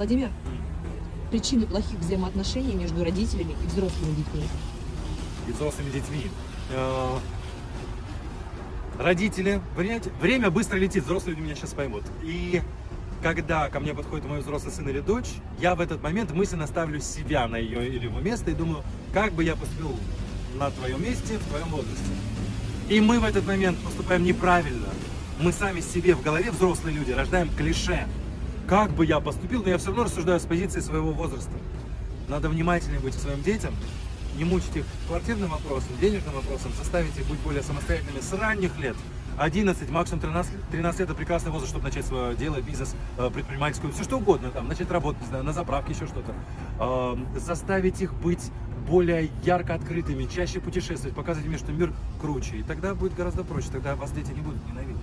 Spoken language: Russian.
Владимир, причины плохих взаимоотношений между родителями и взрослыми детьми. и взрослыми детьми. Э, Родители, время быстро летит, взрослые люди меня сейчас поймут. И когда ко мне подходит мой взрослый сын или дочь, я в этот момент мысленно ставлю себя на ее или его место и думаю, как бы я поступил на твоем месте в твоем возрасте. И мы в этот момент поступаем неправильно. Мы сами себе в голове, взрослые люди, рождаем клише. Как бы я поступил, но я все равно рассуждаю с позиции своего возраста. Надо внимательнее быть к своим детям, не мучить их квартирным вопросом, денежным вопросом, заставить их быть более самостоятельными с ранних лет. 11, максимум 13, 13 лет это прекрасный возраст, чтобы начать свое дело, бизнес, э, предпринимательскую, все что угодно, там, начать работать, не знаю, на заправке, еще что-то. Заставить их быть более ярко открытыми, чаще путешествовать, показывать им, что мир круче. И тогда будет гораздо проще, тогда вас дети не будут ненавидеть.